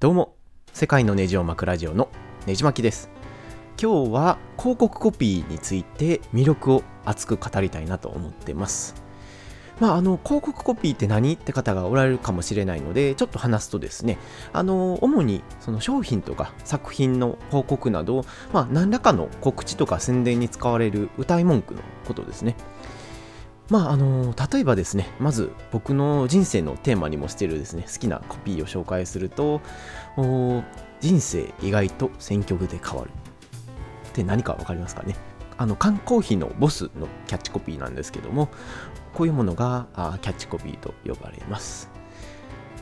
どうも。世界のネジを巻くラジオのネジ巻きです。今日は広告コピーについて魅力を熱く語りたいなと思ってます。まあ、あの広告コピーって何って方がおられるかもしれないのでちょっと話すとですねあの主にその商品とか作品の広告など、まあ、何らかの告知とか宣伝に使われる歌い文句のことですね。まああの例えばですねまず僕の人生のテーマにもしてるですね好きなコピーを紹介すると人生意外と選曲で変わる。って何か分かりますかね？あの缶コーヒーのボスのキャッチコピーなんですけどもこういうものがあキャッチコピーと呼ばれます。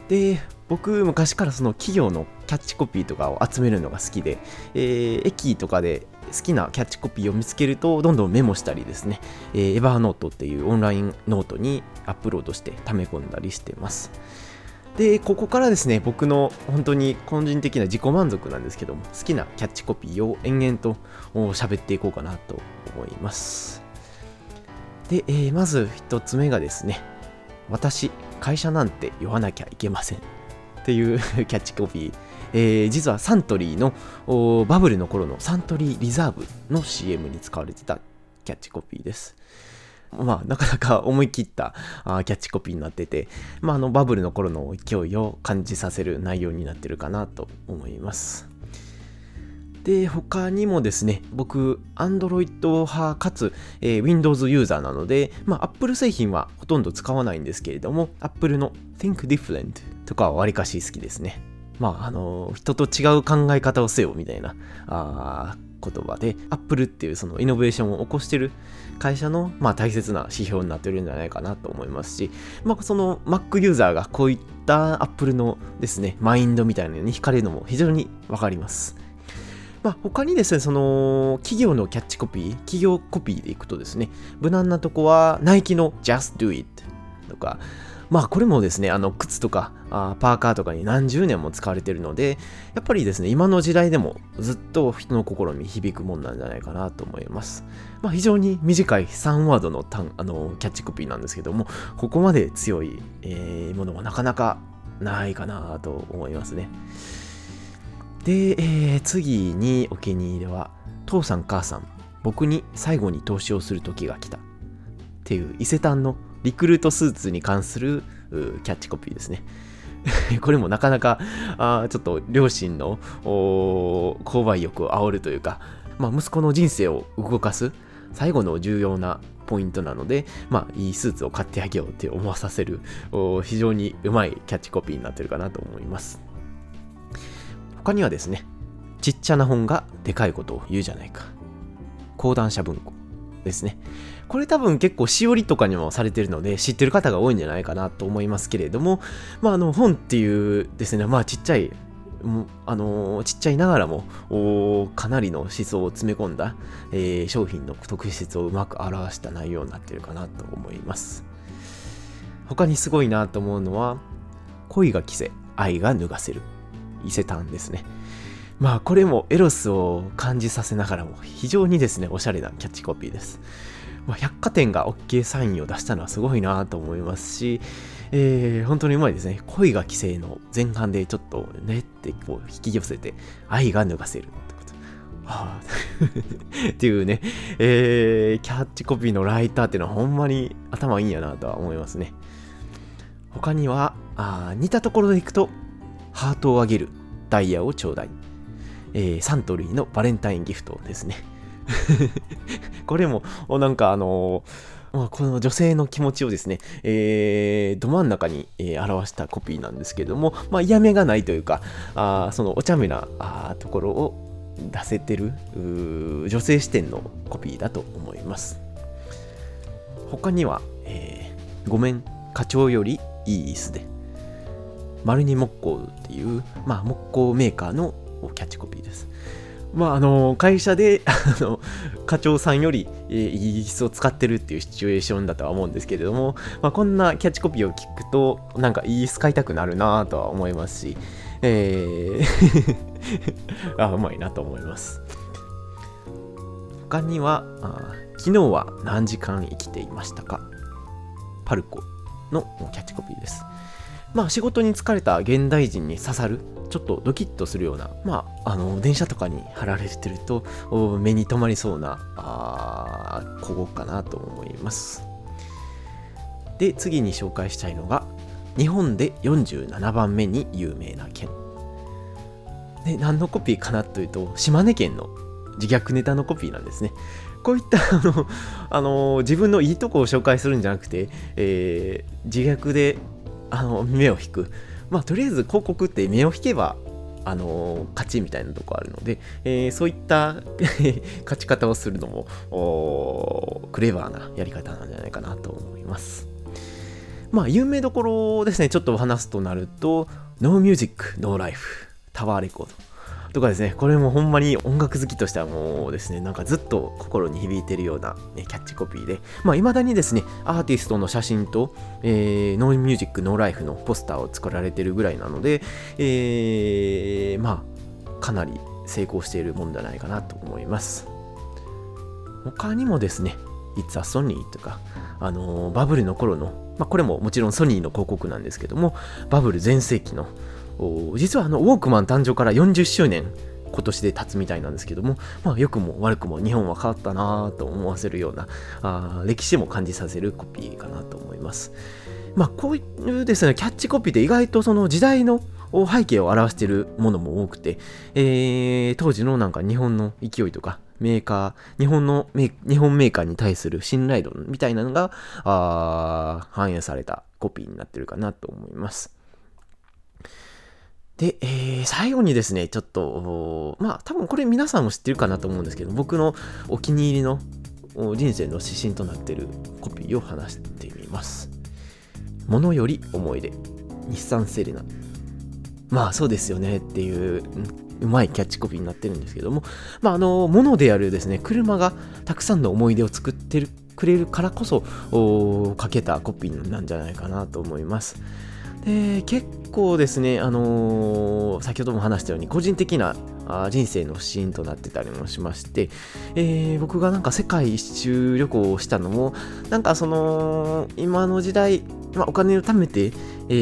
で僕昔からその企業のキャッチコピーとかを集めるのが好きで、えー、駅とかで好きなキャッチコピーを見つけるとどんどんメモしたりですね、えー、エバーノートっていうオンラインノートにアップロードして溜め込んだりしてます。でここからですね僕の本当に個人的な自己満足なんですけども好きなキャッチコピーを延々と喋っていこうかなと思います。で、えー、まず1つ目がですね私会社なんて言わなきゃいけません。っていう キャッチコピーえー、実はサントリーのバブルの頃のサントリーリザーブの CM に使われてたキャッチコピーです。まあ、なかなか 思い切ったあキャッチコピーになってて、まあ、あのバブルの頃の勢いを感じさせる内容になってるかなと思います。で、他にもですね、僕、Android 派かつ、えー、Windows ユーザーなので、まあ、Apple 製品はほとんど使わないんですけれども、Apple の Think Different とかはわりかし好きですね。まあ、あの、人と違う考え方をせよみたいなあ言葉で、Apple っていうそのイノベーションを起こしてる会社の、まあ、大切な指標になってるんじゃないかなと思いますし、まあ、その Mac ユーザーがこういった Apple のですね、マインドみたいなのに惹かれるのも非常にわかります。まあ、他にですね、その企業のキャッチコピー、企業コピーでいくとですね、無難なとこは、ナイキの Just Do It とか、まあこれもですね、あの靴とかあパーカーとかに何十年も使われてるので、やっぱりですね、今の時代でもずっと人の心に響くもんなんじゃないかなと思います。まあ非常に短い3ワードのあのキャッチコピーなんですけども、ここまで強い、えー、ものはなかなかないかなと思いますね。で、えー、次にお気に入りは、父さん母さん、僕に最後に投資をする時が来た。っていう伊勢丹のリクルートスーツに関するキャッチコピーですね。これもなかなかあちょっと両親の購買欲を煽るというか、まあ、息子の人生を動かす最後の重要なポイントなので、まあ、いいスーツを買ってあげようって思わさせる非常にうまいキャッチコピーになってるかなと思います。他にはですね、ちっちゃな本がでかいことを言うじゃないか。講談社文庫ですね。これ多分結構しおりとかにもされてるので知ってる方が多いんじゃないかなと思いますけれども、まあ、あの本っていうですね、まあちっちゃいあのちっちゃいながらもかなりの思想を詰め込んだ、えー、商品の特質をうまく表した内容になってるかなと思います他にすごいなと思うのは恋が着せ愛が脱がせる伊勢丹ですねまあこれもエロスを感じさせながらも非常にですねおしゃれなキャッチコピーですまあ、百貨店が OK サインを出したのはすごいなと思いますし、えー、本当にうまいですね。恋が規制の前半でちょっとねってこう引き寄せて愛が脱がせるってこと。はあ、っていうね、えー、キャッチコピーのライターっていうのはほんまに頭いいんやなとは思いますね。他には、あ似たところでいくと、ハートをあげるダイヤをちょうだい。えー、サントリーのバレンタインギフトですね。これも、なんかあのまあ、この女性の気持ちをですね、えー、ど真ん中に、えー、表したコピーなんですけども、まあ、嫌味がないというか、あそのお茶目なあところを出せてる女性視点のコピーだと思います。他には、えー、ごめん、課長よりいい椅子で、丸二木工っていう、まあ、木工メーカーのキャッチコピーです。まあ、あの会社で あの課長さんより、えー、イギリスを使ってるっていうシチュエーションだとは思うんですけれども、まあ、こんなキャッチコピーを聞くとなんかイギリス買いたくなるなとは思いますし、えー あうまいなと思います。他にはあ昨日は何時間生きていましたか？パルコのキャッチコピーです。まあ仕事に疲れた現代人に刺さるちょっとドキッとするような、まあ、あの電車とかに貼られてると目に留まりそうなあ古語かなと思います。で次に紹介したいのが日本で47番目に有名な県。で何のコピーかなというと島根県の自虐ネタのコピーなんですね。こういったあの、あの自分のいいとこを紹介するんじゃなくて、えー、自虐であの目を引く。まあとりあえず広告って目を引けばあの勝ちみたいなとこあるので、えー、そういった 勝ち方をするのもクレバーなやり方なんじゃないかなと思います。まあ有名どころですね。ちょっと話すとなると No Music No Life タワーレコード。とかですね、これもほんまに音楽好きとしてはもうですね、なんかずっと心に響いてるような、ね、キャッチコピーで、まあ、未だにですね、アーティストの写真と、えー、 No Music, No Life のポスターを作られてるぐらいなので、えー、まあ、かなり成功しているもんじゃないかなと思います。他にもですね、It's a Sony とか、あの、バブルの頃の、まあ、これももちろんソニーの広告なんですけども、バブル全盛期の実はあのウォークマン誕生から40周年今年で経つみたいなんですけども、まあ、良くも悪くも日本は変わったなと思わせるようなあ歴史も感じさせるコピーかなと思います。まあ、こういうですねキャッチコピーで意外とその時代の背景を表しているものも多くて、えー、当時のなんか日本の勢いとかメーカー、日本の日本メーカーに対する信頼度みたいなのがあ反映されたコピーになってるかなと思います。で、えー、最後にですね、ちょっと、まあ、多分これ皆さんも知ってるかなと思うんですけど、僕のお気に入りの人生の指針となっているコピーを話してみます。ものより思い出。日産セレナ。まあ、そうですよねっていう、うまいキャッチコピーになってるんですけども、まあ、あの、ものであるですね、車がたくさんの思い出を作ってるくれるからこそ、かけたコピーなんじゃないかなと思います。で結構ですね、あのー、先ほども話したように個人的な人生のシーンとなってたりもしまして、えー、僕がなんか世界一周旅行をしたのもなんかその今の時代、まあ、お金を貯めて、え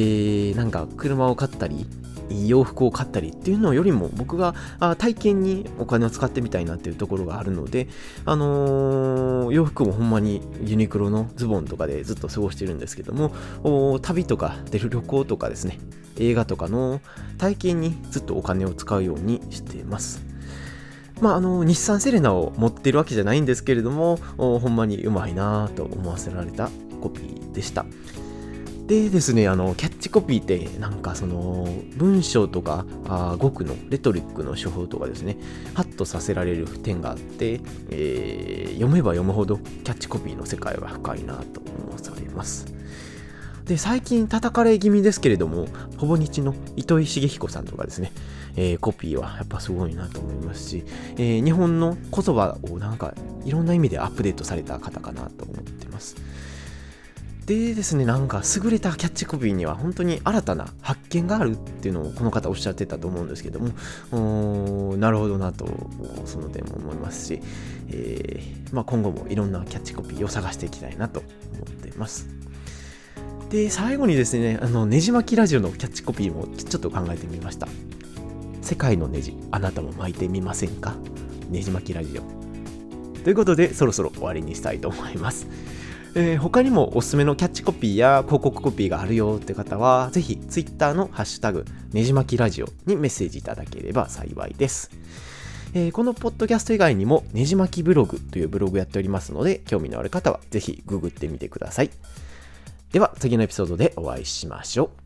ー、なんか車を買ったり洋服を買ったりっていうのよりも僕が体験にお金を使ってみたいなっていうところがあるので、あのー、洋服もほんまにユニクロのズボンとかでずっと過ごしてるんですけども旅とか出る旅行とかですね映画とかの体験にずっとお金を使うようにしていますまあ、あの日産セレナを持ってるわけじゃないんですけれどもほんまにうまいなと思わせられたコピーでした。でですね、あの、キャッチコピーって、なんかその、文章とか、あ語句のレトリックの手法とかですね、ハッとさせられる点があって、えー、読めば読むほど、キャッチコピーの世界は深いなと思わされます。で、最近叩かれ気味ですけれども、ほぼ日の糸井重彦さんとかですね、えー、コピーはやっぱすごいなと思いますし、えー、日本の言葉をなんかいろんな意味でアップデートされた方かなと思ってます。でですね、なんか優れたキャッチコピーには本当に新たな発見があるっていうのをこの方おっしゃってたと思うんですけども、なるほどなと、その点も思いますし、えー、まあ、今後もいろんなキャッチコピーを探していきたいなと思っています。で、最後にですね、あの、ねじ巻きラジオのキャッチコピーもちょっと考えてみました。世界のネジ、あなたも巻いてみませんか？ねじ巻きラジオ。ということで、そろそろ終わりにしたいと思います。えー、他にもおすすめのキャッチコピーや広告コピーがあるよって方は、ぜひ Twitter のハッシュタグ、ねじまきラジオにメッセージいただければ幸いです。えー、このポッドキャスト以外にも、ねじまきブログというブログやっておりますので、興味のある方はぜひググってみてください。では、次のエピソードでお会いしましょう。